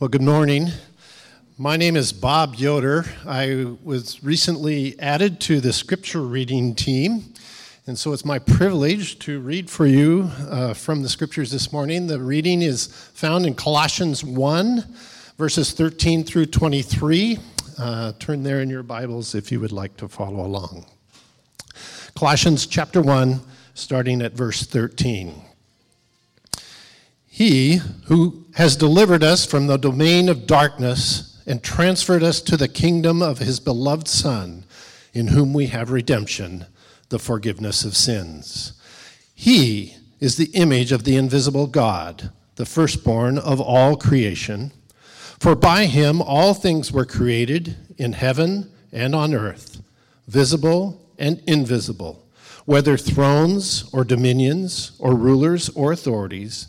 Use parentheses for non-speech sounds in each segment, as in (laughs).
Well, good morning. My name is Bob Yoder. I was recently added to the scripture reading team, and so it's my privilege to read for you uh, from the scriptures this morning. The reading is found in Colossians 1, verses 13 through 23. Uh, turn there in your Bibles if you would like to follow along. Colossians chapter 1, starting at verse 13. He who has delivered us from the domain of darkness and transferred us to the kingdom of his beloved Son, in whom we have redemption, the forgiveness of sins. He is the image of the invisible God, the firstborn of all creation. For by him all things were created in heaven and on earth, visible and invisible, whether thrones or dominions or rulers or authorities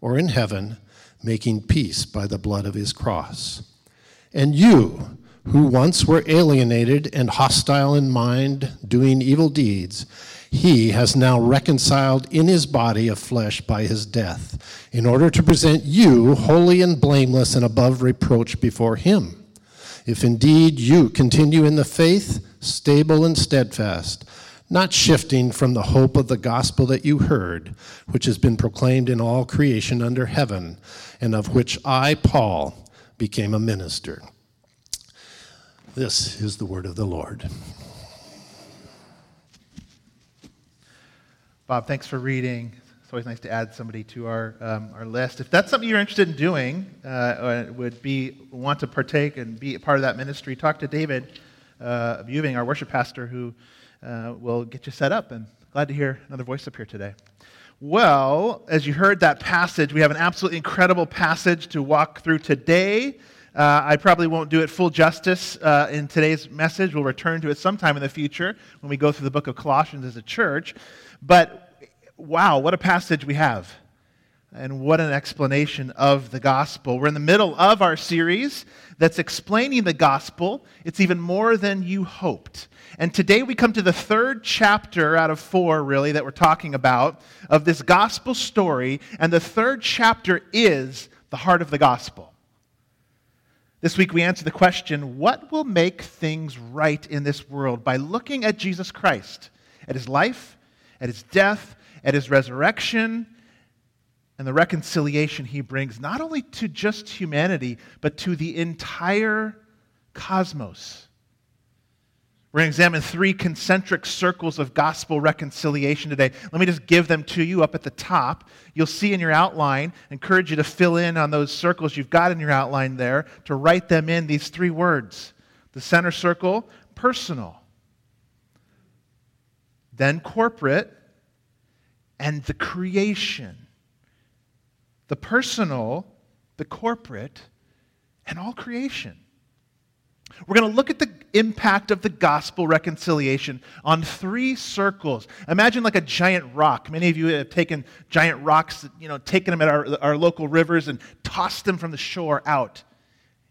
or in heaven, making peace by the blood of his cross. And you, who once were alienated and hostile in mind, doing evil deeds, he has now reconciled in his body of flesh by his death, in order to present you holy and blameless and above reproach before him. If indeed you continue in the faith, stable and steadfast, not shifting from the hope of the gospel that you heard, which has been proclaimed in all creation under heaven, and of which I, Paul, became a minister. This is the word of the Lord. Bob, thanks for reading. It's always nice to add somebody to our, um, our list. If that's something you're interested in doing, uh, would be want to partake and be a part of that ministry, talk to David uh, Buving, our worship pastor, who uh, will get you set up. And glad to hear another voice up here today. Well, as you heard that passage, we have an absolutely incredible passage to walk through today. Uh, I probably won't do it full justice uh, in today's message. We'll return to it sometime in the future when we go through the book of Colossians as a church. But wow, what a passage we have! And what an explanation of the gospel. We're in the middle of our series that's explaining the gospel. It's even more than you hoped. And today we come to the third chapter out of four, really, that we're talking about of this gospel story. And the third chapter is the heart of the gospel. This week we answer the question what will make things right in this world by looking at Jesus Christ, at his life, at his death, at his resurrection, and the reconciliation he brings not only to just humanity, but to the entire cosmos. We're going to examine three concentric circles of gospel reconciliation today. Let me just give them to you up at the top. You'll see in your outline, I encourage you to fill in on those circles you've got in your outline there, to write them in these three words. The center circle, personal. Then corporate, and the creation. The personal, the corporate, and all creation. We're going to look at the impact of the gospel reconciliation on three circles. Imagine like a giant rock. Many of you have taken giant rocks, you know, taken them at our, our local rivers and tossed them from the shore out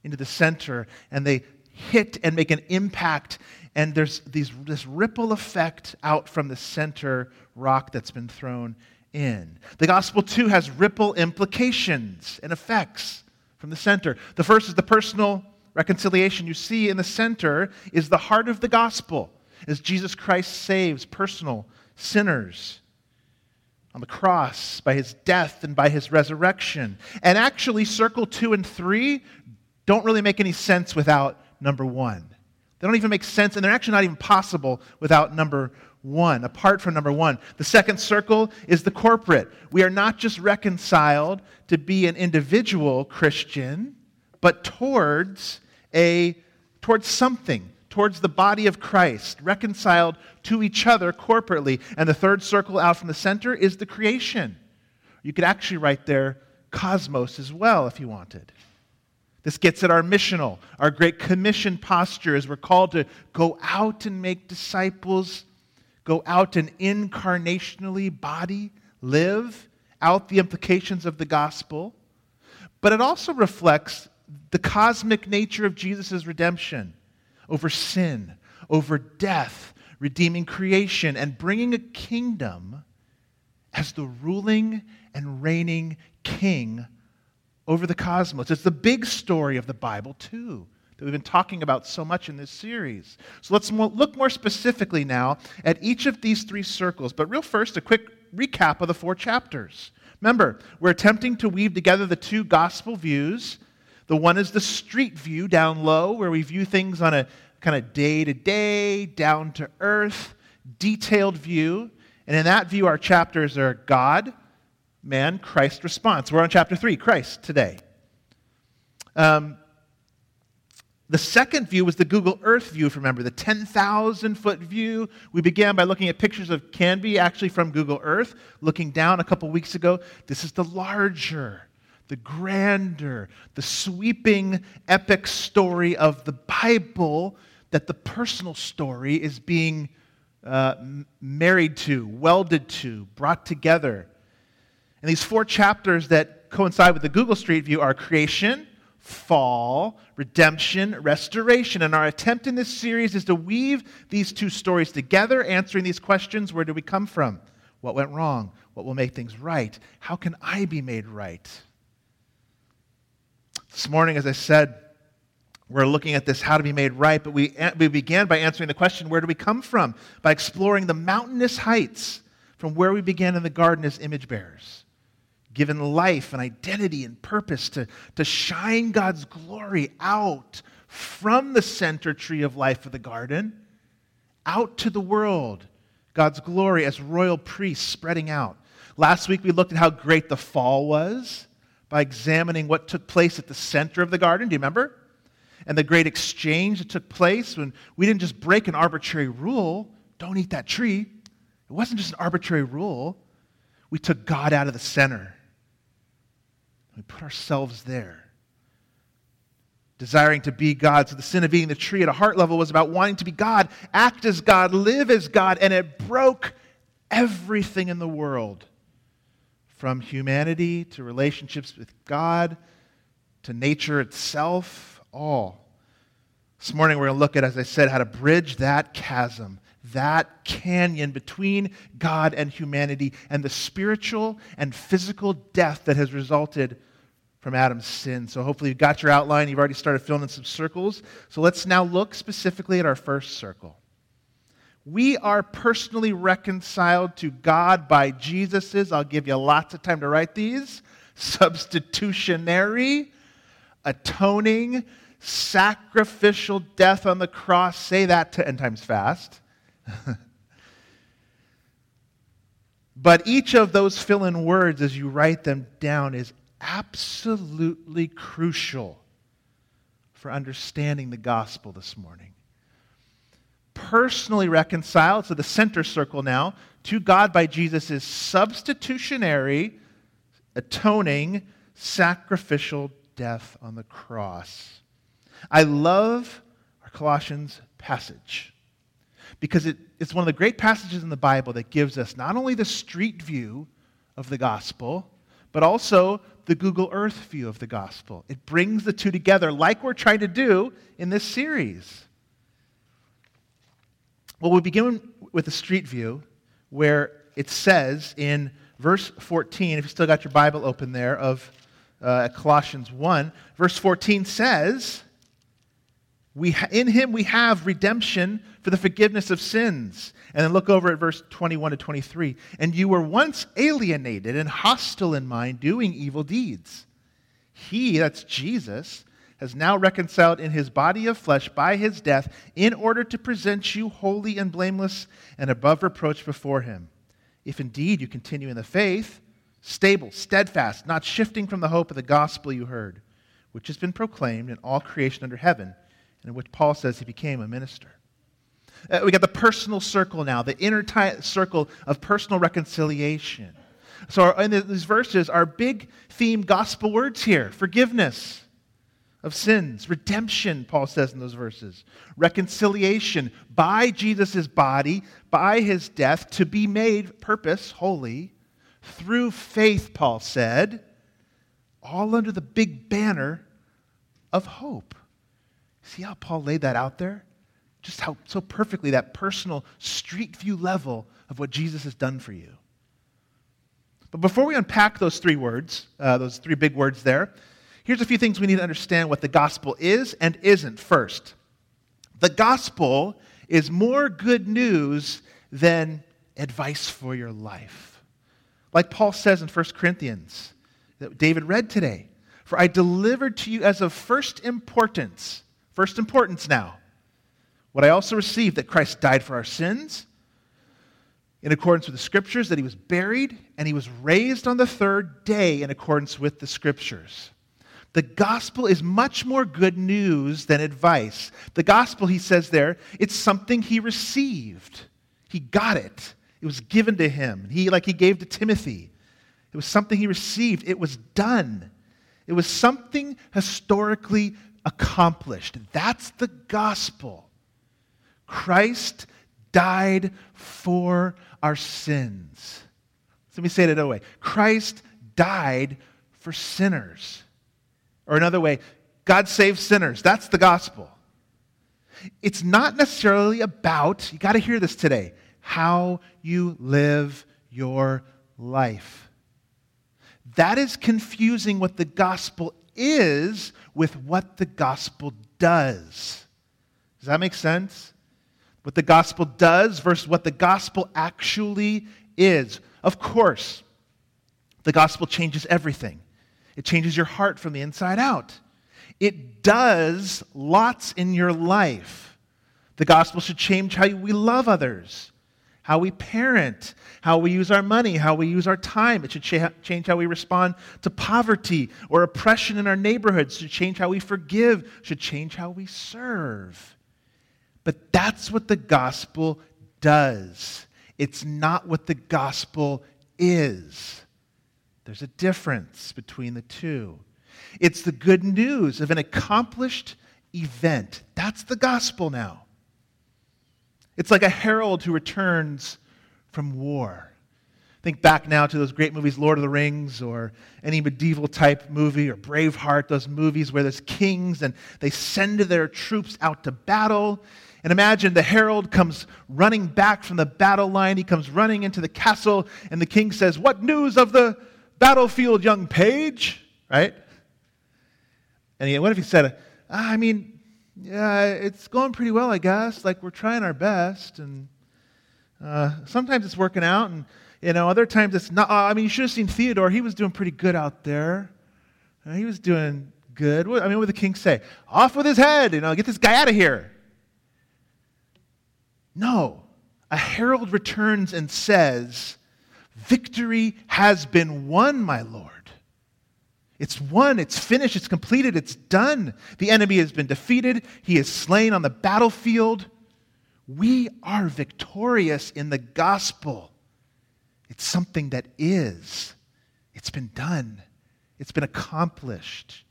into the center, and they hit and make an impact. And there's these, this ripple effect out from the center rock that's been thrown in. The gospel, too, has ripple implications and effects from the center. The first is the personal reconciliation you see in the center is the heart of the gospel as Jesus Christ saves personal sinners on the cross by his death and by his resurrection. And actually, circle two and three don't really make any sense without number one. They don't even make sense, and they're actually not even possible without number one, apart from number one. The second circle is the corporate. We are not just reconciled to be an individual Christian, but towards a towards something, towards the body of Christ, reconciled to each other corporately. And the third circle out from the center is the creation. You could actually write there cosmos as well, if you wanted. This gets at our missional, our great commission posture as we're called to go out and make disciples, go out and incarnationally body, live out the implications of the gospel. But it also reflects the cosmic nature of Jesus' redemption over sin, over death, redeeming creation, and bringing a kingdom as the ruling and reigning king over the cosmos. It's the big story of the Bible, too, that we've been talking about so much in this series. So let's look more specifically now at each of these three circles. But, real first, a quick recap of the four chapters. Remember, we're attempting to weave together the two gospel views. The one is the street view down low, where we view things on a kind of day to day, down to earth, detailed view. And in that view, our chapters are God, man, Christ response. We're on chapter 3, Christ, today. Um, the second view was the Google Earth view, if you remember, the 10,000 foot view. We began by looking at pictures of Canby, actually from Google Earth, looking down a couple weeks ago. This is the larger, the grander, the sweeping, epic story of the Bible that the personal story is being uh, married to, welded to, brought together. And these four chapters that coincide with the Google Street view are creation, fall, redemption, restoration. And our attempt in this series is to weave these two stories together, answering these questions where do we come from? What went wrong? What will make things right? How can I be made right? This morning, as I said, we're looking at this how to be made right, but we, we began by answering the question where do we come from? By exploring the mountainous heights from where we began in the garden as image bearers given life and identity and purpose to, to shine God's glory out from the center tree of life of the garden out to the world. God's glory as royal priests spreading out. Last week we looked at how great the fall was by examining what took place at the center of the garden. Do you remember? And the great exchange that took place when we didn't just break an arbitrary rule don't eat that tree. It wasn't just an arbitrary rule. We took God out of the center we put ourselves there. Desiring to be God. So the sin of eating the tree at a heart level was about wanting to be God, act as God, live as God, and it broke everything in the world from humanity to relationships with God to nature itself, all. This morning we're going to look at, as I said, how to bridge that chasm, that canyon between God and humanity, and the spiritual and physical death that has resulted from Adam's sin. So hopefully you've got your outline. You've already started filling in some circles. So let's now look specifically at our first circle. We are personally reconciled to God by Jesus's, I'll give you lots of time to write these, substitutionary, atoning, sacrificial death on the cross. Say that 10 times fast. (laughs) but each of those fill in words as you write them down is absolutely crucial for understanding the gospel this morning. Personally reconciled, so the center circle now, to God by Jesus substitutionary, atoning, sacrificial death on the cross. I love our Colossians passage because it, it's one of the great passages in the Bible that gives us not only the street view of the gospel, but also the Google Earth view of the gospel. It brings the two together, like we're trying to do in this series. Well, we begin with a street view, where it says in verse 14, if you still got your Bible open there, of uh, Colossians 1, verse 14 says, we ha- In him we have redemption for the forgiveness of sins. And then look over at verse 21 to 23. And you were once alienated and hostile in mind, doing evil deeds. He, that's Jesus, has now reconciled in his body of flesh by his death in order to present you holy and blameless and above reproach before him. If indeed you continue in the faith, stable, steadfast, not shifting from the hope of the gospel you heard, which has been proclaimed in all creation under heaven, and in which Paul says he became a minister. Uh, we got the personal circle now, the inner circle of personal reconciliation. So, our, in these verses, our big theme gospel words here forgiveness of sins, redemption, Paul says in those verses, reconciliation by Jesus' body, by his death, to be made purpose, holy, through faith, Paul said, all under the big banner of hope. See how Paul laid that out there? Just how so perfectly that personal street view level of what Jesus has done for you. But before we unpack those three words, uh, those three big words there, here's a few things we need to understand what the gospel is and isn't first. The gospel is more good news than advice for your life. Like Paul says in 1 Corinthians, that David read today. For I delivered to you as of first importance, first importance now, what I also received that Christ died for our sins in accordance with the scriptures, that he was buried, and he was raised on the third day in accordance with the scriptures. The gospel is much more good news than advice. The gospel, he says there, it's something he received. He got it. It was given to him. He, like he gave to Timothy. It was something he received. It was done. It was something historically accomplished. That's the gospel. Christ died for our sins. Let me say it another way Christ died for sinners. Or another way, God saves sinners. That's the gospel. It's not necessarily about, you got to hear this today, how you live your life. That is confusing what the gospel is with what the gospel does. Does that make sense? What the gospel does versus what the gospel actually is. Of course, the gospel changes everything, it changes your heart from the inside out. It does lots in your life. The gospel should change how we love others how we parent, how we use our money, how we use our time. It should change how we respond to poverty or oppression in our neighborhoods. It should change how we forgive, it should change how we serve. But that's what the gospel does. It's not what the gospel is. There's a difference between the two. It's the good news of an accomplished event. That's the gospel now. It's like a herald who returns from war. Think back now to those great movies, Lord of the Rings, or any medieval type movie, or Braveheart, those movies where there's kings and they send their troops out to battle. And imagine the herald comes running back from the battle line. He comes running into the castle, and the king says, What news of the battlefield, young page? Right? And he, what if he said, I mean, yeah, it's going pretty well, I guess. Like we're trying our best, and uh, sometimes it's working out, and you know, other times it's not. I mean, you should have seen Theodore. He was doing pretty good out there. Uh, he was doing good. I mean, what did the king say? Off with his head. You know, get this guy out of here. No, a herald returns and says, "Victory has been won, my lord." It's won, it's finished, it's completed, it's done. The enemy has been defeated, he is slain on the battlefield. We are victorious in the gospel. It's something that is, it's been done, it's been accomplished.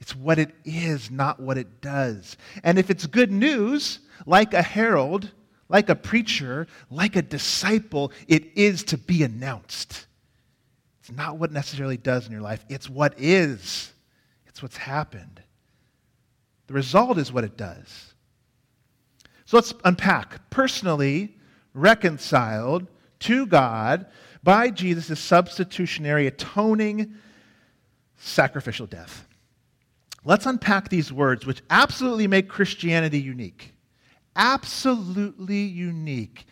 It's what it is, not what it does. And if it's good news, like a herald, like a preacher, like a disciple, it is to be announced. It's not what necessarily does in your life, it's what is. It's what's happened. The result is what it does. So let's unpack. Personally reconciled to God by Jesus' substitutionary, atoning, sacrificial death. Let's unpack these words, which absolutely make Christianity unique. Absolutely unique.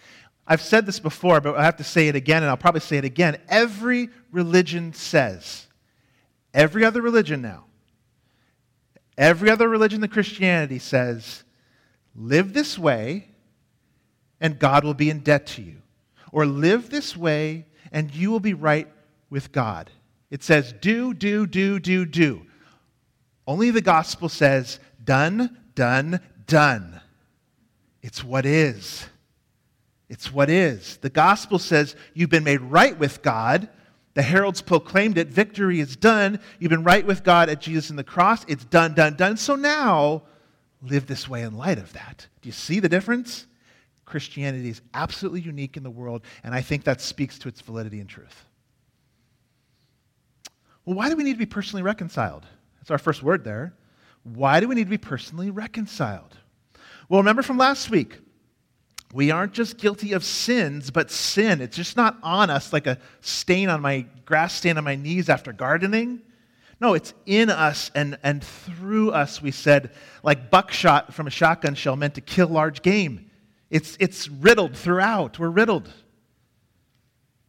I've said this before, but I have to say it again, and I'll probably say it again. Every religion says, every other religion now, every other religion than Christianity says, live this way and God will be in debt to you. Or live this way and you will be right with God. It says, do, do, do, do, do. Only the gospel says, done, done, done. It's what is. It's what is. The gospel says you've been made right with God. The heralds proclaimed it. Victory is done. You've been right with God at Jesus and the cross. It's done, done, done. So now, live this way in light of that. Do you see the difference? Christianity is absolutely unique in the world, and I think that speaks to its validity and truth. Well, why do we need to be personally reconciled? That's our first word there. Why do we need to be personally reconciled? Well, remember from last week, we aren't just guilty of sins, but sin. It's just not on us like a stain on my grass stain on my knees after gardening. No, it's in us and, and through us, we said, like buckshot from a shotgun shell meant to kill large game. It's, it's riddled throughout. We're riddled.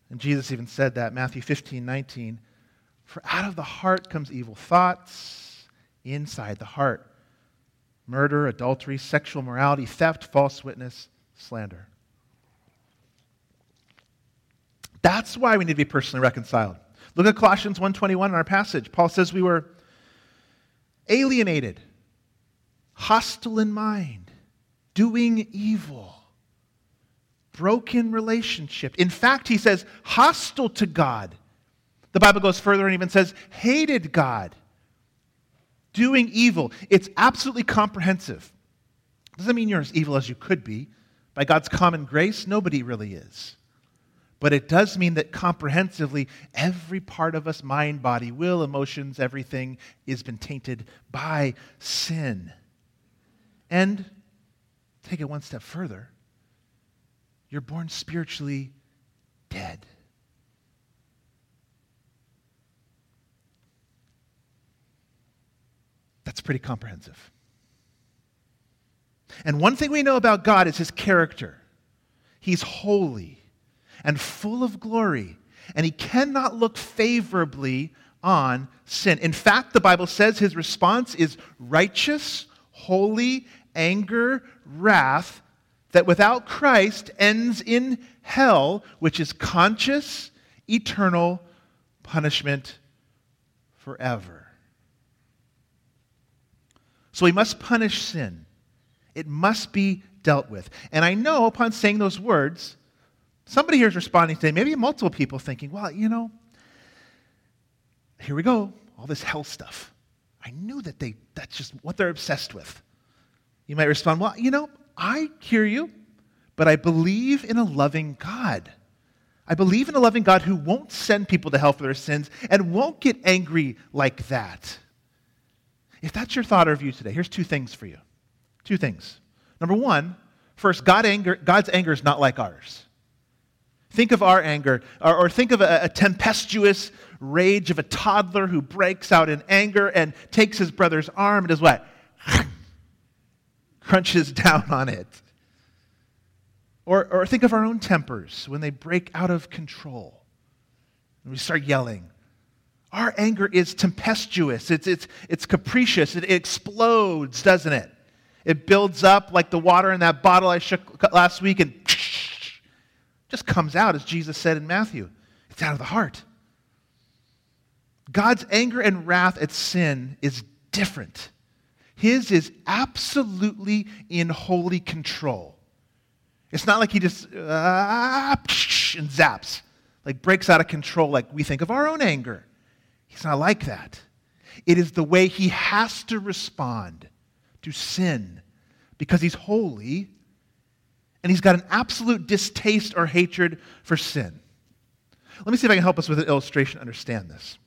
And Jesus even said that, Matthew 15, 19. For out of the heart comes evil thoughts, inside the heart murder, adultery, sexual morality, theft, false witness slander. That's why we need to be personally reconciled. Look at Colossians 1:21 in our passage. Paul says we were alienated, hostile in mind, doing evil, broken relationship. In fact, he says hostile to God. The Bible goes further and even says hated God, doing evil. It's absolutely comprehensive. Doesn't mean you're as evil as you could be. By God's common grace, nobody really is. But it does mean that comprehensively, every part of us mind, body, will, emotions, everything has been tainted by sin. And take it one step further you're born spiritually dead. That's pretty comprehensive. And one thing we know about God is his character. He's holy and full of glory, and he cannot look favorably on sin. In fact, the Bible says his response is righteous, holy, anger, wrath, that without Christ ends in hell, which is conscious, eternal punishment forever. So we must punish sin. It must be dealt with. And I know upon saying those words, somebody here is responding today, maybe multiple people thinking, well, you know, here we go, all this hell stuff. I knew that they that's just what they're obsessed with. You might respond, well, you know, I hear you, but I believe in a loving God. I believe in a loving God who won't send people to hell for their sins and won't get angry like that. If that's your thought or view today, here's two things for you. Two things. Number one, first, God anger, God's anger is not like ours. Think of our anger, or, or think of a, a tempestuous rage of a toddler who breaks out in anger and takes his brother's arm and does what? (laughs) Crunches down on it. Or, or think of our own tempers when they break out of control and we start yelling. Our anger is tempestuous, it's, it's, it's capricious, it explodes, doesn't it? It builds up like the water in that bottle I shook last week and (sniffs) just comes out, as Jesus said in Matthew. It's out of the heart. God's anger and wrath at sin is different. His is absolutely in holy control. It's not like he just uh, (sniffs) and zaps, like breaks out of control like we think of our own anger. He's not like that. It is the way he has to respond to sin because he's holy and he's got an absolute distaste or hatred for sin. Let me see if I can help us with an illustration to understand this.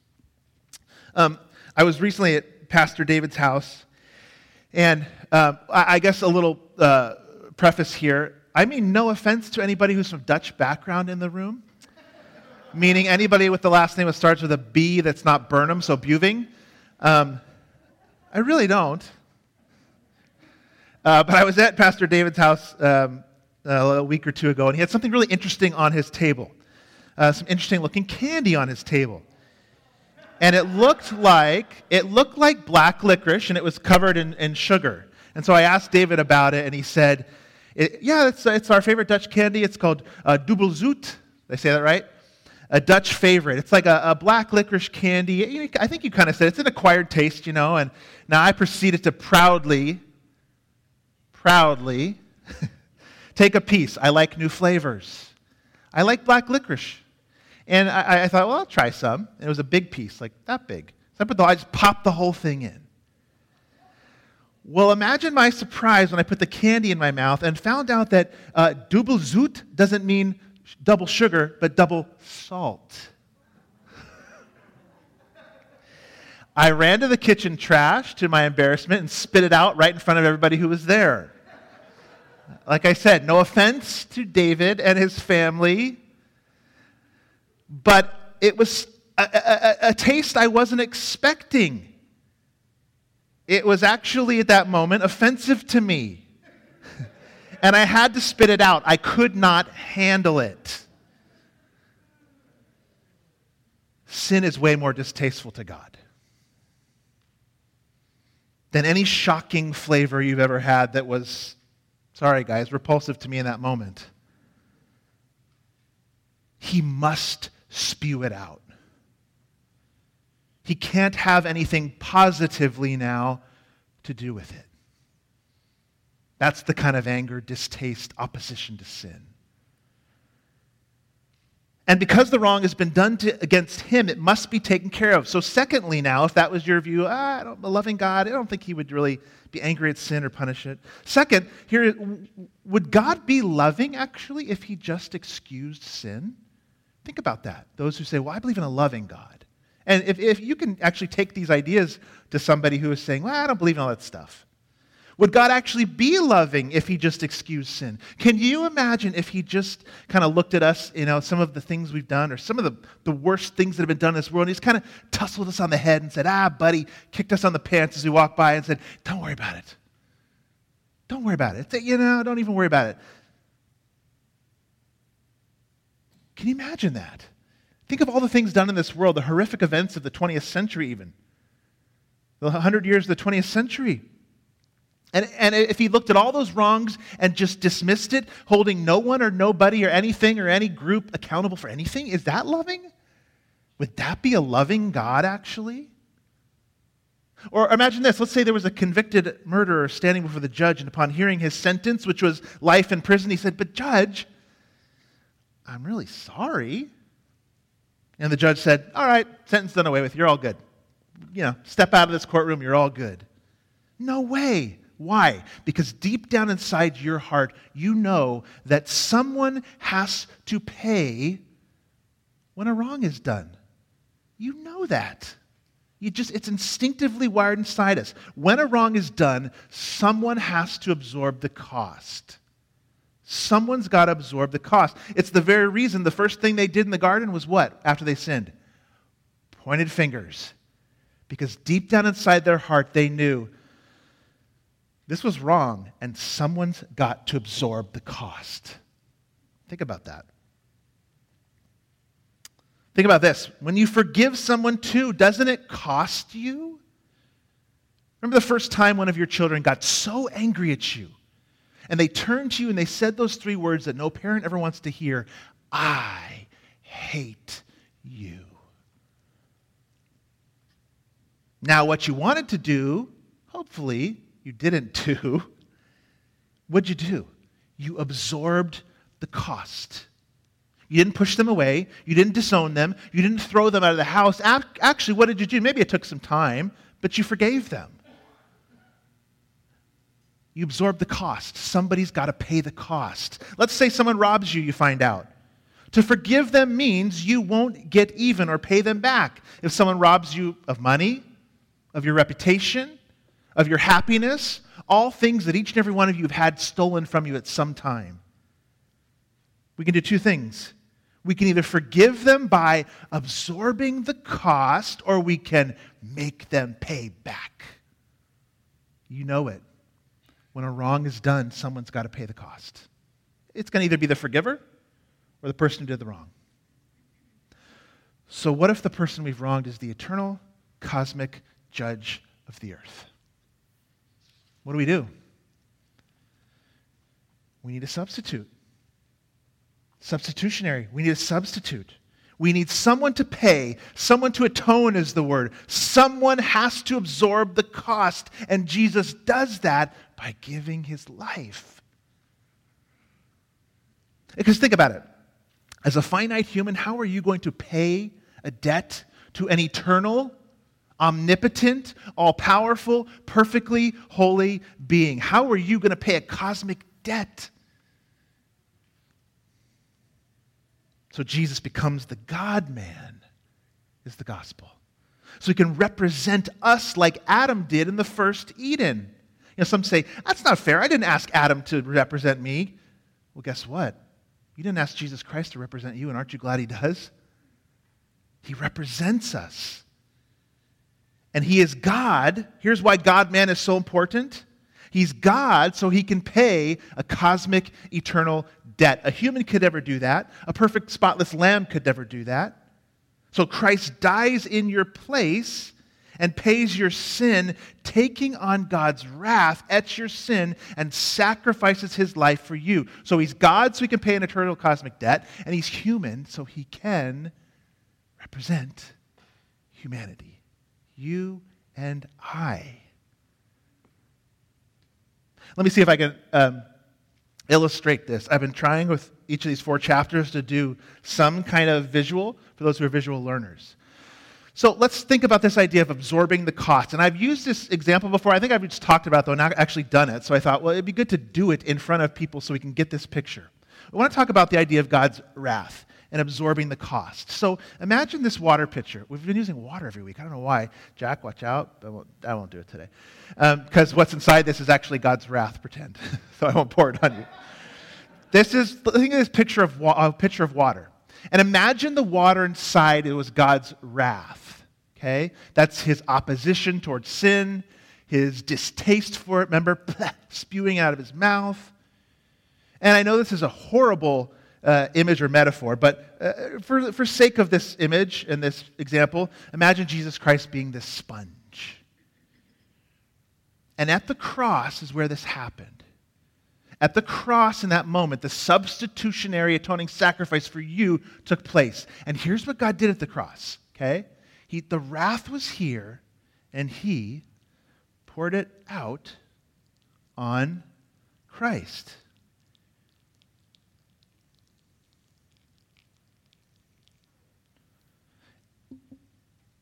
Um, I was recently at Pastor David's house, and uh, I, I, guess a little uh, preface here. I mean, no offense to anybody who's from Dutch background in the room, meaning anybody with the last name that starts with a B that's not Burnham, so Buving. Um, I really don't. Uh, but I was at Pastor David's house um, a week or two ago, and he had something really interesting on his table. Uh, some interesting looking candy on his table. And it looked like it looked like black licorice, and it was covered in, in sugar. And so I asked David about it, and he said, "Yeah, it's, it's our favorite Dutch candy. It's called uh, Dubbelzoet. They say that right? A Dutch favorite. It's like a, a black licorice candy. I think you kind of said it's an acquired taste, you know. And now I proceeded to proudly proudly (laughs) take a piece. I like new flavors. I like black licorice. And I, I thought, well, I'll try some. And it was a big piece, like that big. So I, put the, I just popped the whole thing in. Well, imagine my surprise when I put the candy in my mouth and found out that uh, double doesn't mean double sugar, but double salt. I ran to the kitchen trash to my embarrassment and spit it out right in front of everybody who was there. Like I said, no offense to David and his family, but it was a, a, a taste I wasn't expecting. It was actually at that moment offensive to me. And I had to spit it out. I could not handle it. Sin is way more distasteful to God than any shocking flavor you've ever had that was, sorry guys, repulsive to me in that moment. He must spew it out. He can't have anything positively now to do with it. That's the kind of anger, distaste, opposition to sin. And because the wrong has been done to, against him, it must be taken care of. So, secondly, now, if that was your view, ah, I don't, a loving God, I don't think he would really be angry at sin or punish it. Second, here, would God be loving actually if he just excused sin? Think about that. Those who say, well, I believe in a loving God. And if, if you can actually take these ideas to somebody who is saying, well, I don't believe in all that stuff. Would God actually be loving if he just excused sin? Can you imagine if he just kind of looked at us, you know, some of the things we've done or some of the, the worst things that have been done in this world, and he's kind of tussled us on the head and said, ah, buddy, kicked us on the pants as we walked by and said, don't worry about it. Don't worry about it. You know, don't even worry about it. Can you imagine that? Think of all the things done in this world, the horrific events of the 20th century, even. The 100 years of the 20th century. And, and if he looked at all those wrongs and just dismissed it, holding no one or nobody or anything or any group accountable for anything, is that loving? Would that be a loving God, actually? Or imagine this let's say there was a convicted murderer standing before the judge, and upon hearing his sentence, which was life in prison, he said, But, judge, I'm really sorry. And the judge said, All right, sentence done away with. You're all good. You know, step out of this courtroom. You're all good. No way. Why? Because deep down inside your heart, you know that someone has to pay when a wrong is done. You know that. You just it's instinctively wired inside us. When a wrong is done, someone has to absorb the cost. Someone's got to absorb the cost. It's the very reason the first thing they did in the garden was what after they sinned? Pointed fingers. Because deep down inside their heart, they knew this was wrong, and someone's got to absorb the cost. Think about that. Think about this. When you forgive someone too, doesn't it cost you? Remember the first time one of your children got so angry at you and they turned to you and they said those three words that no parent ever wants to hear I hate you. Now, what you wanted to do, hopefully, you didn't (laughs) do. What'd you do? You absorbed the cost. You didn't push them away. You didn't disown them. You didn't throw them out of the house. Actually, what did you do? Maybe it took some time, but you forgave them. You absorb the cost. Somebody's got to pay the cost. Let's say someone robs you, you find out. To forgive them means you won't get even or pay them back. If someone robs you of money, of your reputation, of your happiness, all things that each and every one of you have had stolen from you at some time, we can do two things. We can either forgive them by absorbing the cost, or we can make them pay back. You know it when a wrong is done, someone's got to pay the cost. It's going to either be the forgiver or the person who did the wrong. So, what if the person we've wronged is the eternal, cosmic judge of the earth? What do we do? We need a substitute. Substitutionary. We need a substitute. We need someone to pay, someone to atone, is the word. Someone has to absorb the cost, and Jesus does that by giving his life. Because think about it. As a finite human, how are you going to pay a debt to an eternal, omnipotent, all powerful, perfectly holy being? How are you going to pay a cosmic debt? So Jesus becomes the God man, is the gospel. So he can represent us like Adam did in the first Eden. You know, some say, that's not fair. I didn't ask Adam to represent me. Well, guess what? You didn't ask Jesus Christ to represent you, and aren't you glad he does? He represents us. And he is God. Here's why God man is so important. He's God, so he can pay a cosmic, eternal debt. A human could never do that. A perfect, spotless lamb could never do that. So Christ dies in your place and pays your sin, taking on God's wrath at your sin and sacrifices his life for you. So he's God, so he can pay an eternal cosmic debt, and he's human, so he can represent humanity. You and I. Let me see if I can um, illustrate this. I've been trying with each of these four chapters to do some kind of visual for those who are visual learners. So let's think about this idea of absorbing the cost. And I've used this example before. I think I've just talked about it, though, not actually done it. So I thought, well, it'd be good to do it in front of people so we can get this picture. I want to talk about the idea of God's wrath and absorbing the cost. So imagine this water pitcher. We've been using water every week. I don't know why. Jack, watch out. I won't, I won't do it today. Because um, what's inside this is actually God's wrath, pretend. (laughs) so I won't pour it on you. This is, think of this picture of, wa- a picture of water. And imagine the water inside, it was God's wrath. Okay? That's his opposition towards sin, his distaste for it. Remember, (laughs) spewing out of his mouth. And I know this is a horrible uh, image or metaphor, but uh, for, for sake of this image and this example, imagine Jesus Christ being this sponge. And at the cross is where this happened. At the cross, in that moment, the substitutionary atoning sacrifice for you took place. And here's what God did at the cross, okay? He, the wrath was here, and He poured it out on Christ.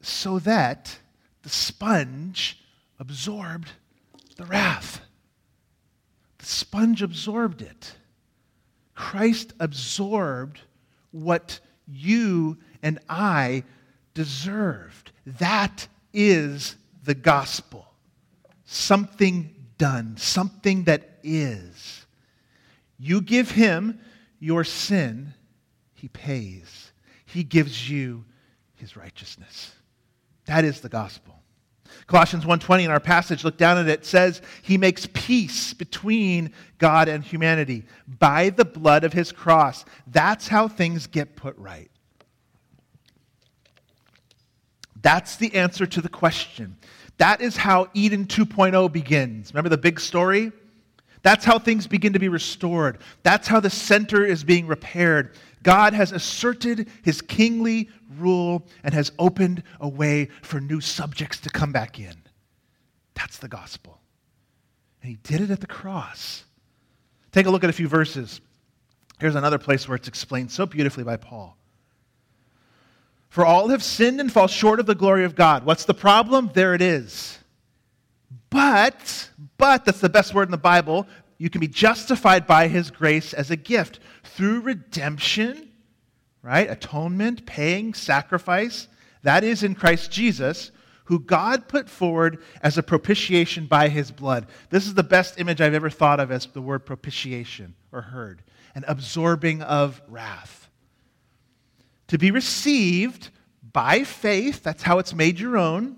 So that the sponge absorbed the wrath. The sponge absorbed it. Christ absorbed what you and I deserved. That is the gospel. Something done, something that is. You give him your sin, he pays. He gives you his righteousness. That is the gospel. Colossians 1:20 in our passage, look down at it, says he makes peace between God and humanity by the blood of his cross. That's how things get put right. That's the answer to the question. That is how Eden 2.0 begins. Remember the big story? That's how things begin to be restored. That's how the center is being repaired. God has asserted his kingly rule and has opened a way for new subjects to come back in. That's the gospel. And he did it at the cross. Take a look at a few verses. Here's another place where it's explained so beautifully by Paul. For all have sinned and fall short of the glory of God. What's the problem? There it is. But, but, that's the best word in the Bible, you can be justified by his grace as a gift through redemption, right? Atonement, paying, sacrifice. That is in Christ Jesus, who God put forward as a propitiation by his blood. This is the best image I've ever thought of as the word propitiation or heard an absorbing of wrath. To be received by faith, that's how it's made your own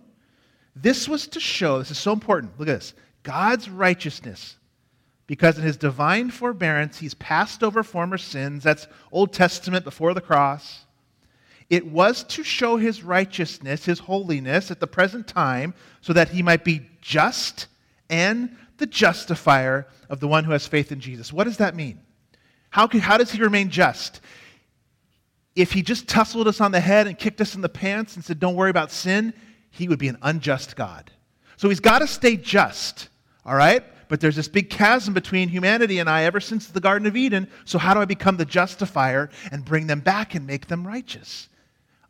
this was to show, this is so important. Look at this God's righteousness. Because in his divine forbearance, he's passed over former sins. That's Old Testament before the cross. It was to show his righteousness, his holiness at the present time, so that he might be just and the justifier of the one who has faith in Jesus. What does that mean? How, can, how does he remain just? If he just tussled us on the head and kicked us in the pants and said, Don't worry about sin, he would be an unjust God. So he's got to stay just, all right? But there's this big chasm between humanity and I ever since the Garden of Eden. So, how do I become the justifier and bring them back and make them righteous?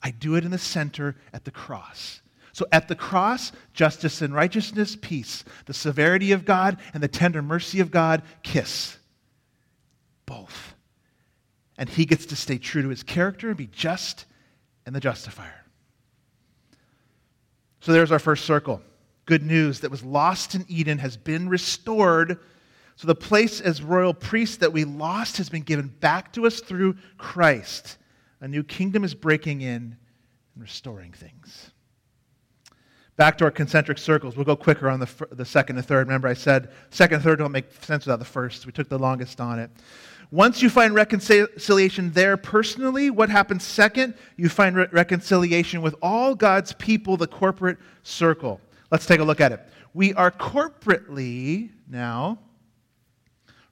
I do it in the center at the cross. So, at the cross, justice and righteousness, peace. The severity of God and the tender mercy of God kiss. Both. And he gets to stay true to his character and be just and the justifier. So, there's our first circle good news that was lost in Eden has been restored. So the place as royal priest that we lost has been given back to us through Christ. A new kingdom is breaking in and restoring things. Back to our concentric circles. We'll go quicker on the, the second and third. Remember, I said second and third don't make sense without the first. We took the longest on it. Once you find reconciliation there personally, what happens second? You find re- reconciliation with all God's people, the corporate circle. Let's take a look at it. We are corporately now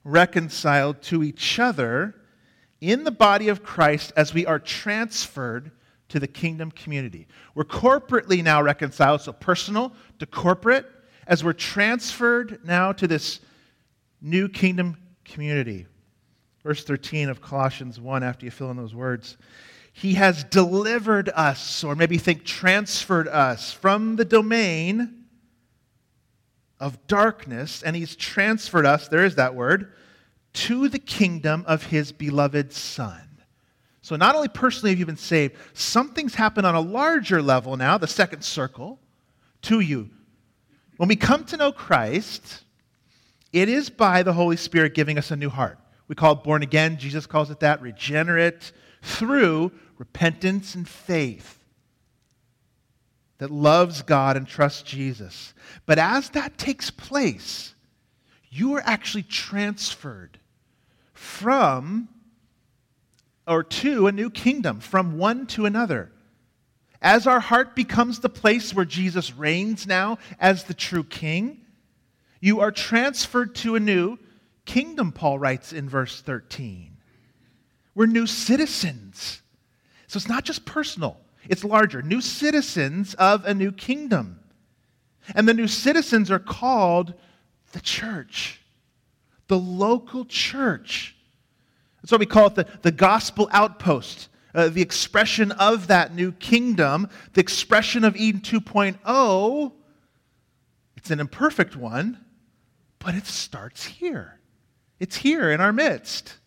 reconciled to each other in the body of Christ as we are transferred to the kingdom community. We're corporately now reconciled, so personal to corporate, as we're transferred now to this new kingdom community. Verse 13 of Colossians 1, after you fill in those words. He has delivered us, or maybe think transferred us from the domain of darkness, and He's transferred us, there is that word, to the kingdom of His beloved Son. So, not only personally have you been saved, something's happened on a larger level now, the second circle, to you. When we come to know Christ, it is by the Holy Spirit giving us a new heart. We call it born again. Jesus calls it that, regenerate through repentance and faith that loves God and trusts Jesus. But as that takes place, you are actually transferred from or to a new kingdom, from one to another. As our heart becomes the place where Jesus reigns now as the true king, you are transferred to a new kingdom, Paul writes in verse 13. We're new citizens. So it's not just personal, it's larger. New citizens of a new kingdom. And the new citizens are called the church, the local church. That's why we call it the, the gospel outpost, uh, the expression of that new kingdom, the expression of Eden 2.0. It's an imperfect one, but it starts here. It's here in our midst.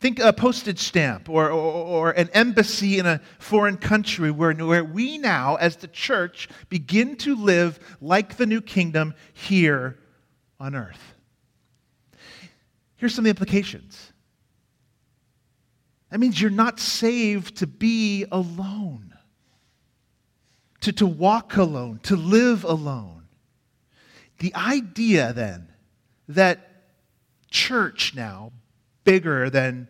Think a postage stamp or, or, or, an embassy in a foreign country where, where we now, as the church, begin to live like the new kingdom here on earth. Here's some of the implications. That means you're not saved to be alone, to, to walk alone, to live alone. The idea then that church now, bigger than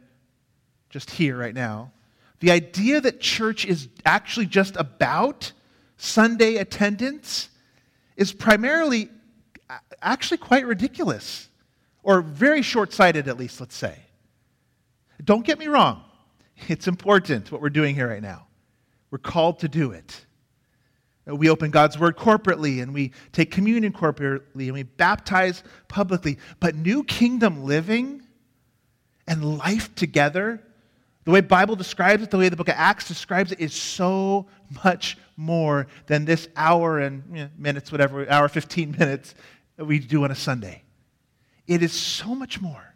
just here right now. The idea that church is actually just about Sunday attendance is primarily actually quite ridiculous, or very short sighted, at least, let's say. Don't get me wrong, it's important what we're doing here right now. We're called to do it. Uh, we open God's Word corporately and we take communion corporately and we baptize publicly. But new kingdom living and life together the way Bible describes it, the way the book of Acts describes it, is so much more than this hour and you know, minutes, whatever, hour, 15 (laughs) minutes that we do on a Sunday. It is so much more.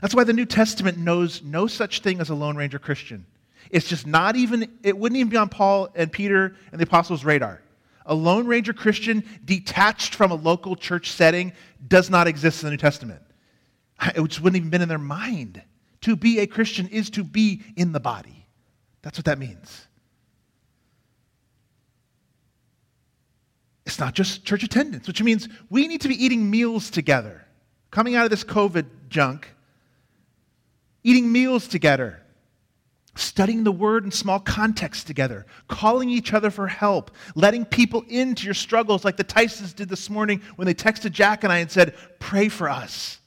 That's why the New Testament knows no such thing as a Lone Ranger Christian. It's just not even, it wouldn't even be on Paul and Peter and the apostles' radar. A Lone Ranger Christian detached from a local church setting does not exist in the New Testament. It just wouldn't even been in their mind. To be a Christian is to be in the body. That's what that means. It's not just church attendance, which means we need to be eating meals together. Coming out of this COVID junk, eating meals together, studying the word in small contexts together, calling each other for help, letting people into your struggles like the Tysons did this morning when they texted Jack and I and said, Pray for us.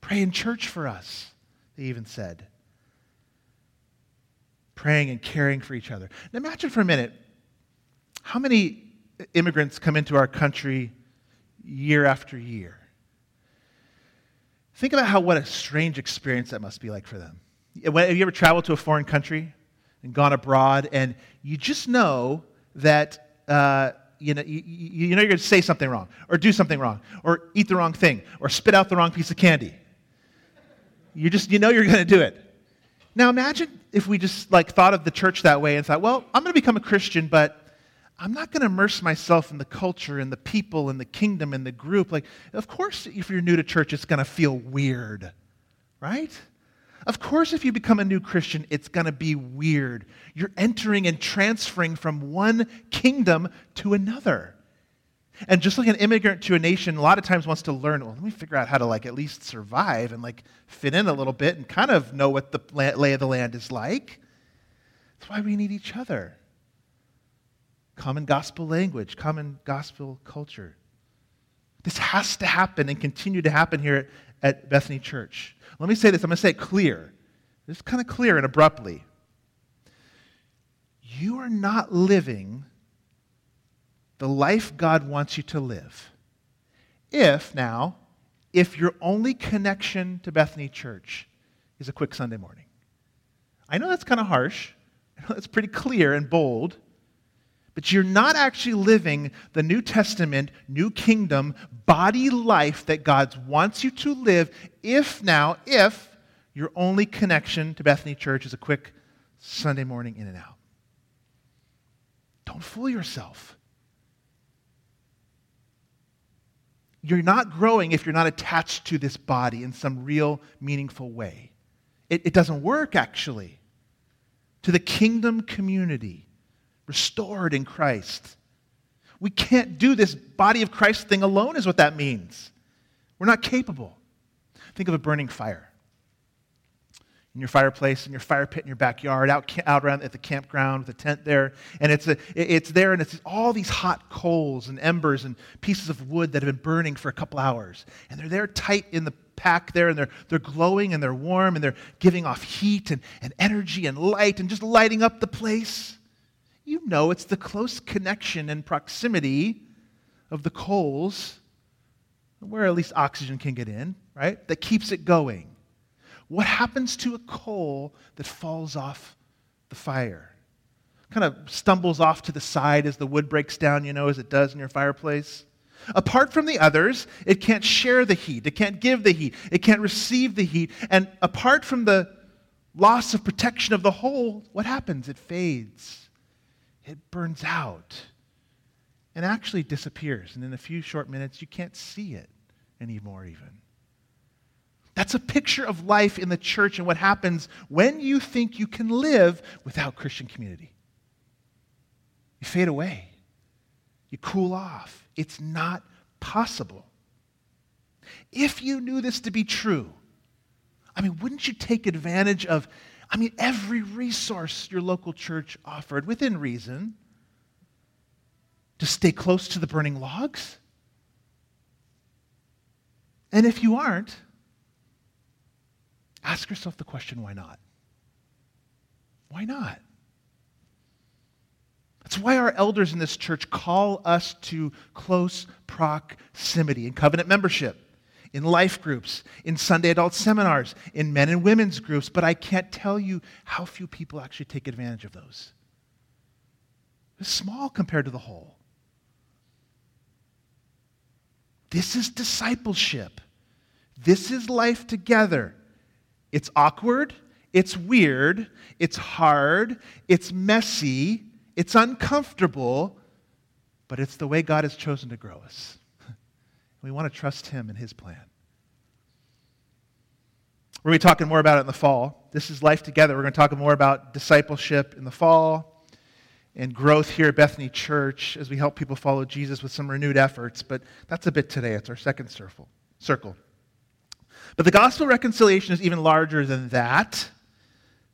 Pray in church for us they even said. Praying and caring for each other. Now imagine for a minute how many immigrants come into our country year after year. Think about how what a strange experience that must be like for them. Have you ever traveled to a foreign country and gone abroad, and you just know that uh, you know, you, you know you're going to say something wrong, or do something wrong, or eat the wrong thing, or spit out the wrong piece of candy. You just you know you're going to do it. Now imagine if we just like thought of the church that way and thought, well, I'm going to become a Christian, but I'm not going to immerse myself in the culture and the people and the kingdom and the group. Like, of course, if you're new to church, it's going to feel weird, right? Of course, if you become a new Christian, it's going to be weird. You're entering and transferring from one kingdom to another. And just like an immigrant to a nation, a lot of times wants to learn, well, let me figure out how to like at least survive and like fit in a little bit and kind of know what the lay of the land is like. That's why we need each other common gospel language, common gospel culture. This has to happen and continue to happen here at, Bethany Church. Let me say this, I'm going to say it clear. This is kind of clear and abruptly. You are not living the life God wants you to live. If, now, if your only connection to Bethany Church is a quick Sunday morning. I know that's kind of harsh. I know that's pretty clear and bold but you're not actually living the New Testament, New Kingdom, body life that God wants you to live if now, if your only connection to Bethany Church is a quick Sunday morning in and out. Don't fool yourself. You're not growing if you're not attached to this body in some real, meaningful way. It, it doesn't work, actually. To the kingdom community restored in Christ. We can't do this body of Christ thing alone, is what that means. We're not capable. Think of a burning fire. In your fireplace, in your fire pit in your backyard, out, out around at the campground with a tent there. And it's, a, it's there, and it's all these hot coals and embers and pieces of wood that have been burning for a couple hours. And they're there tight in the pack there, and they're, they're glowing and they're warm, and they're giving off heat and, and energy and light and just lighting up the place. You know it's the close connection and proximity of the coals, where at least oxygen can get in, right? That keeps it going. What happens to a coal that falls off the fire? Kind of stumbles off to the side as the wood breaks down, you know, as it does in your fireplace. Apart from the others, it can't share the heat. It can't give the heat. It can't receive the heat. And apart from the loss of protection of the whole, what happens? It fades it burns out and actually disappears. And in a few short minutes, you can't see it anymore, even. That's a picture of life in the church and what happens when you think you can live without Christian community. You fade away, you cool off. It's not possible. If you knew this to be true, I mean, wouldn't you take advantage of I mean, every resource your local church offered within reason to stay close to the burning logs? And if you aren't, ask yourself the question why not? Why not? That's why our elders in this church call us to close proximity and covenant membership in life groups, in Sunday adult seminars, in men and women's groups, but I can't tell you how few people actually take advantage of those. It's small compared to the whole. This is discipleship. This is life together. It's awkward, it's weird, it's hard, it's messy, it's uncomfortable, but it's the way God has chosen to grow us. We want to trust Him and His plan. We're going to be talking more about it in the fall. This is Life Together. We're going to talk more about discipleship in the fall and growth here at Bethany Church as we help people follow Jesus with some renewed efforts. But that's a bit today. It's our second circle. circle. But the gospel reconciliation is even larger than that.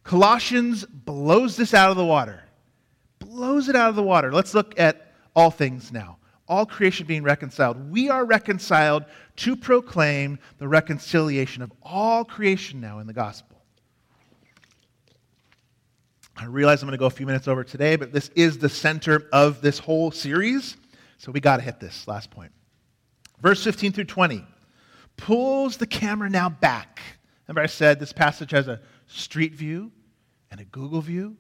Colossians blows this out of the water. Blows it out of the water. Let's look at all things now all creation being reconciled. We are reconciled to proclaim the reconciliation of all creation now in the gospel. I realize I'm going to go a few minutes over today, but this is the center of this whole series. So we got to hit this last point. Verse 15 through 20 pulls the camera now back. Remember, I said this passage has a street view and a Google view.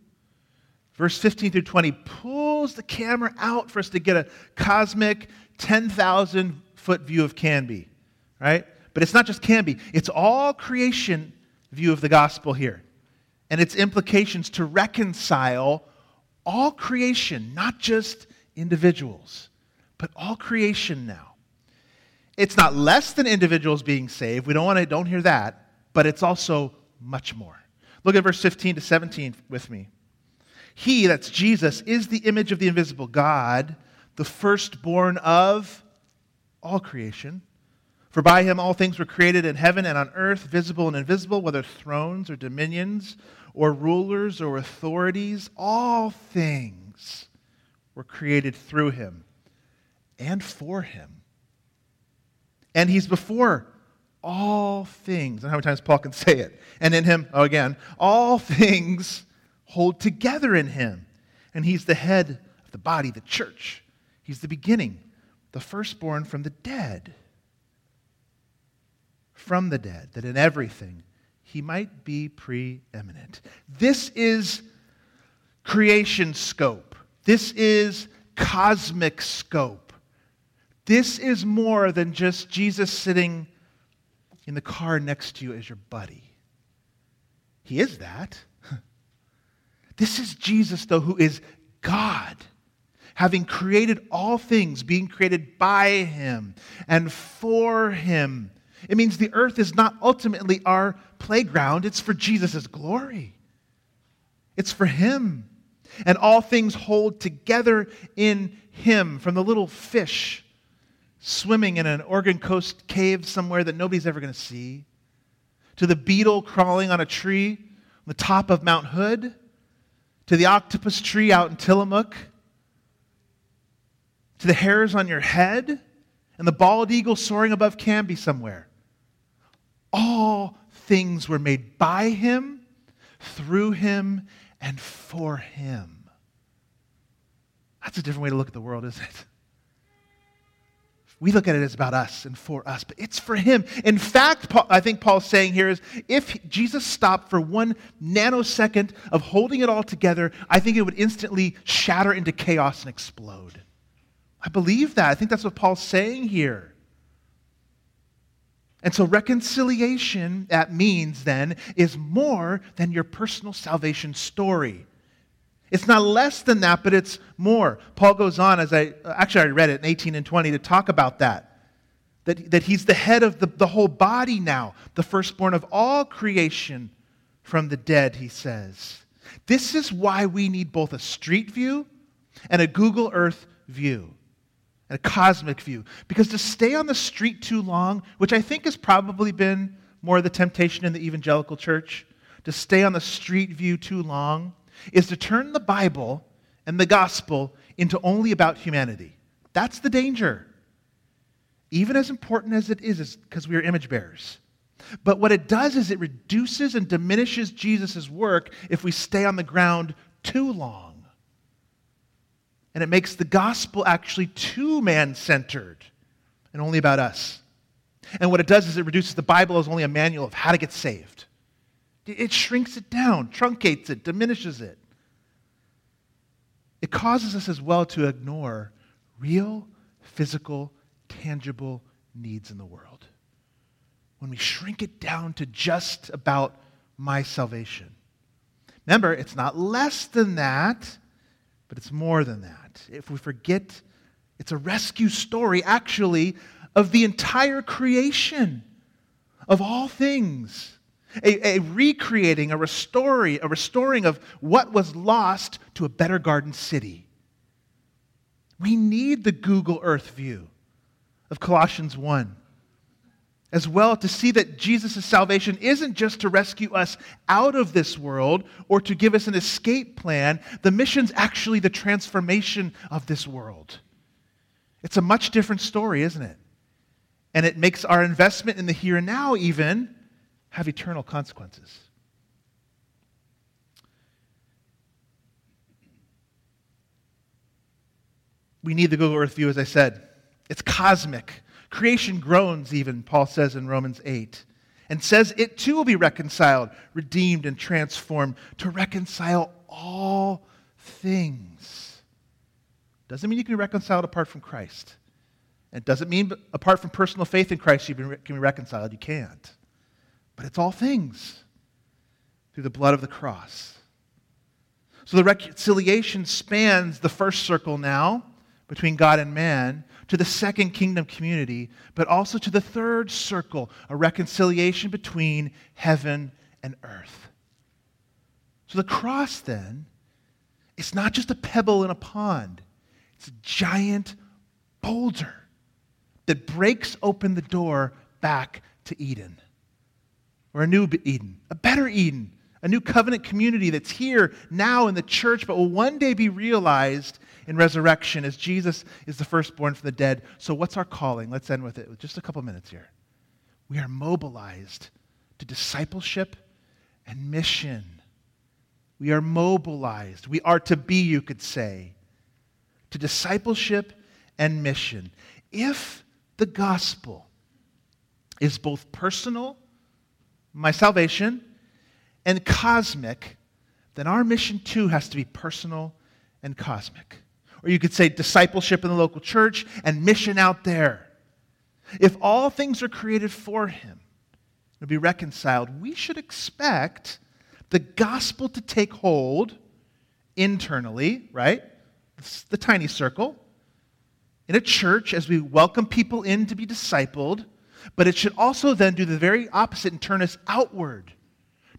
Verse 15 through 20 pulls the camera out for us to get a cosmic 10,000 foot view of Canby, right? But it's not just Canby, it's all creation view of the gospel here and its implications to reconcile all creation, not just individuals, but all creation now. It's not less than individuals being saved. We don't want to don't hear that, but it's also much more. Look at verse 15 to 17 with me. He, that's Jesus, is the image of the invisible God, the firstborn of all creation. For by him all things were created in heaven and on earth, visible and invisible, whether thrones or dominions or rulers or authorities. All things were created through him and for him. And he's before all things. And how many times Paul can say it? And in him, oh, again, all things hold together in him. And he's the head of the body, the church. He's the beginning, the firstborn from the dead. From the dead, that in everything he might be preeminent. This is creation scope. This is cosmic scope. This is more than just Jesus sitting in the car next to you as your buddy. He is that. This is Jesus, though, who is God, having created all things, being created by Him and for Him. It means the earth is not ultimately our playground, it's for Jesus' glory. It's for Him. And all things hold together in Him, from the little fish swimming in an Oregon Coast cave somewhere that nobody's ever going to see, to the beetle crawling on a tree on the top of Mount Hood, to the octopus tree out in Tillamook, to the hairs on your head, and the bald eagle soaring above Canby somewhere. All things were made by him, through him, and for him. That's a different way to look at the world, isn't it? We look at it as about us and for us, but it's for him. In fact, Paul, I think Paul's saying here is if Jesus stopped for one nanosecond of holding it all together, I think it would instantly shatter into chaos and explode. I believe that. I think that's what Paul's saying here. And so, reconciliation, that means then, is more than your personal salvation story. It's not less than that, but it's more. Paul goes on, as I actually I read it in 18 and 20 to talk about that. That, that he's the head of the, the whole body now, the firstborn of all creation from the dead, he says. This is why we need both a street view and a Google Earth view and a cosmic view. Because to stay on the street too long, which I think has probably been more the temptation in the evangelical church, to stay on the street view too long, is to turn the Bible and the gospel into only about humanity. That's the danger. Even as important as it is, because we are image bearers. But what it does is it reduces and diminishes Jesus' work if we stay on the ground too long. And it makes the gospel actually too man centered and only about us. And what it does is it reduces the Bible as only a manual of how to get saved. It shrinks it down, truncates it, diminishes it. It causes us as well to ignore real, physical, tangible needs in the world. When we shrink it down to just about my salvation. Remember, it's not less than that, but it's more than that. If we forget, it's a rescue story, actually, of the entire creation, of all things a, a, recreating, a restoring, a restoring of what was lost to a better garden city. We need the Google Earth view of Colossians 1 as well to see that Jesus' salvation isn't just to rescue us out of this world or to give us an escape plan. The mission's actually the transformation of this world. It's a much different story, isn't it? And it makes our investment in the here and now even have eternal consequences. We need the Google Earth view, as I said. It's cosmic. Creation groans, even, Paul says in Romans 8, and says it too will be reconciled, redeemed, and transformed to reconcile all things. Doesn't mean you can be reconciled apart from Christ. It doesn't mean apart from personal faith in Christ you can be reconciled. You can't. But it's all things through the blood of the cross. So the reconciliation spans the first circle now between God and man to the second kingdom community, but also to the third circle, a reconciliation between heaven and earth. So the cross then is not just a pebble in a pond, it's a giant boulder that breaks open the door back to Eden. Or a new Eden, a better Eden, a new covenant community that's here now in the church, but will one day be realized in resurrection as Jesus is the firstborn from the dead. So, what's our calling? Let's end with it with just a couple minutes here. We are mobilized to discipleship and mission. We are mobilized. We are to be, you could say, to discipleship and mission. If the gospel is both personal, my salvation, and cosmic, then our mission too has to be personal and cosmic. Or you could say discipleship in the local church and mission out there. If all things are created for him to be reconciled, we should expect the gospel to take hold internally, right? It's the tiny circle in a church as we welcome people in to be discipled, but it should also then do the very opposite and turn us outward.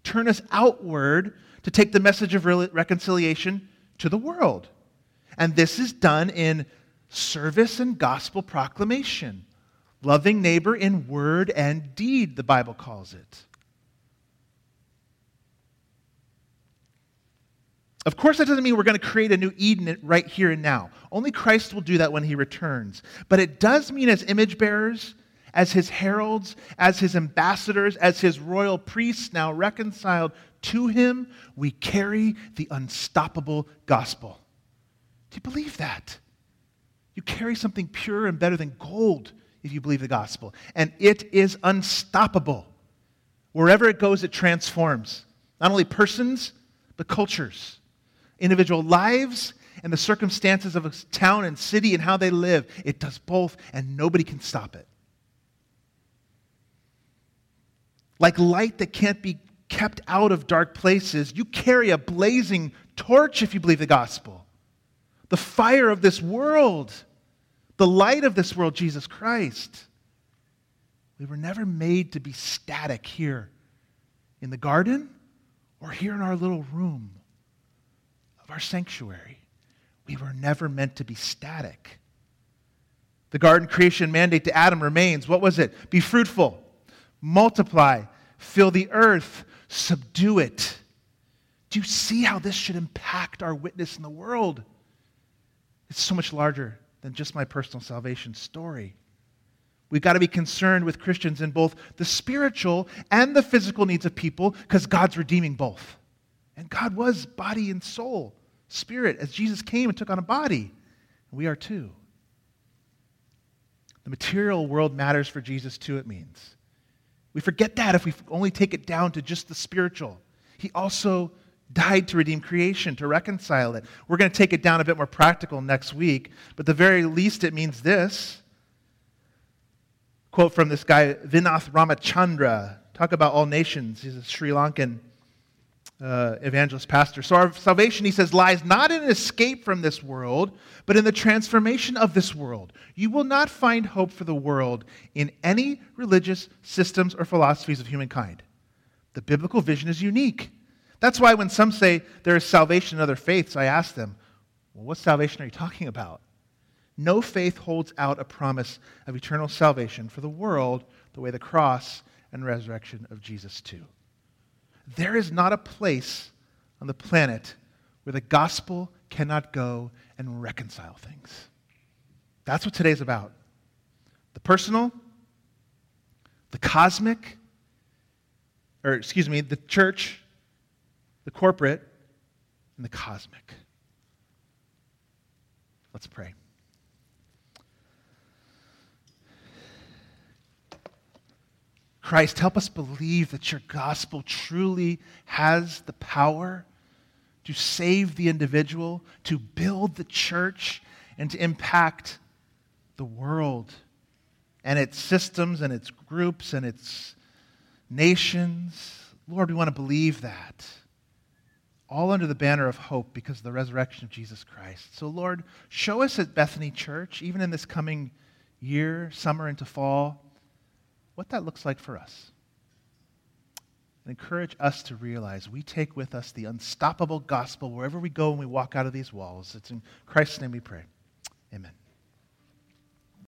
Turn us outward to take the message of reconciliation to the world. And this is done in service and gospel proclamation. Loving neighbor in word and deed, the Bible calls it. Of course, that doesn't mean we're going to create a new Eden right here and now. Only Christ will do that when he returns. But it does mean, as image bearers, as his heralds, as his ambassadors, as his royal priests, now reconciled to him, we carry the unstoppable gospel. Do you believe that? You carry something pure and better than gold if you believe the gospel. And it is unstoppable. Wherever it goes, it transforms not only persons, but cultures individual lives and the circumstances of a town and city and how they live. It does both, and nobody can stop it. Like light that can't be kept out of dark places, you carry a blazing torch if you believe the gospel. The fire of this world, the light of this world, Jesus Christ. We were never made to be static here in the garden or here in our little room of our sanctuary. We were never meant to be static. The garden creation mandate to Adam remains. What was it? Be fruitful, multiply, fill the earth, subdue it. Do you see how this should impact our witness in the world? It's so much larger than just my personal salvation story. We've got to be concerned with Christians in both the spiritual and the physical needs of people because God's redeeming both. And God was body and soul spirit as Jesus came and took on a body. We are too. The material world matters for Jesus too, it means. We forget that if we only take it down to just the spiritual. He also died to redeem creation, to reconcile it. We're going to take it down a bit more practical next week, but the very least it means this. Quote from this guy, Vinoth Ramachandra. Talk about all nations. He's a Sri Lankan uh, evangelist pastor. So, our salvation, he says, lies not in escape from this world, but in the transformation of this world. You will not find hope for the world in any religious systems or philosophies of humankind. The biblical vision is unique. That's why when some say there is salvation in other faiths, I ask them, well, what salvation are you talking about? No faith holds out a promise of eternal salvation for the world the way the cross and resurrection of Jesus do. There is not a place on the planet where the gospel cannot go and reconcile things. That's what today's about. The personal, the cosmic, or excuse me, the church, the corporate, and the cosmic. Let's pray. Christ, help us believe that your gospel truly has the power to save the individual, to build the church, and to impact the world and its systems and its groups and its nations. Lord, we want to believe that. All under the banner of hope because of the resurrection of Jesus Christ. So, Lord, show us at Bethany Church, even in this coming year, summer into fall, what that looks like for us. And encourage us to realize we take with us the unstoppable gospel wherever we go and we walk out of these walls. It's in Christ's name we pray. Amen.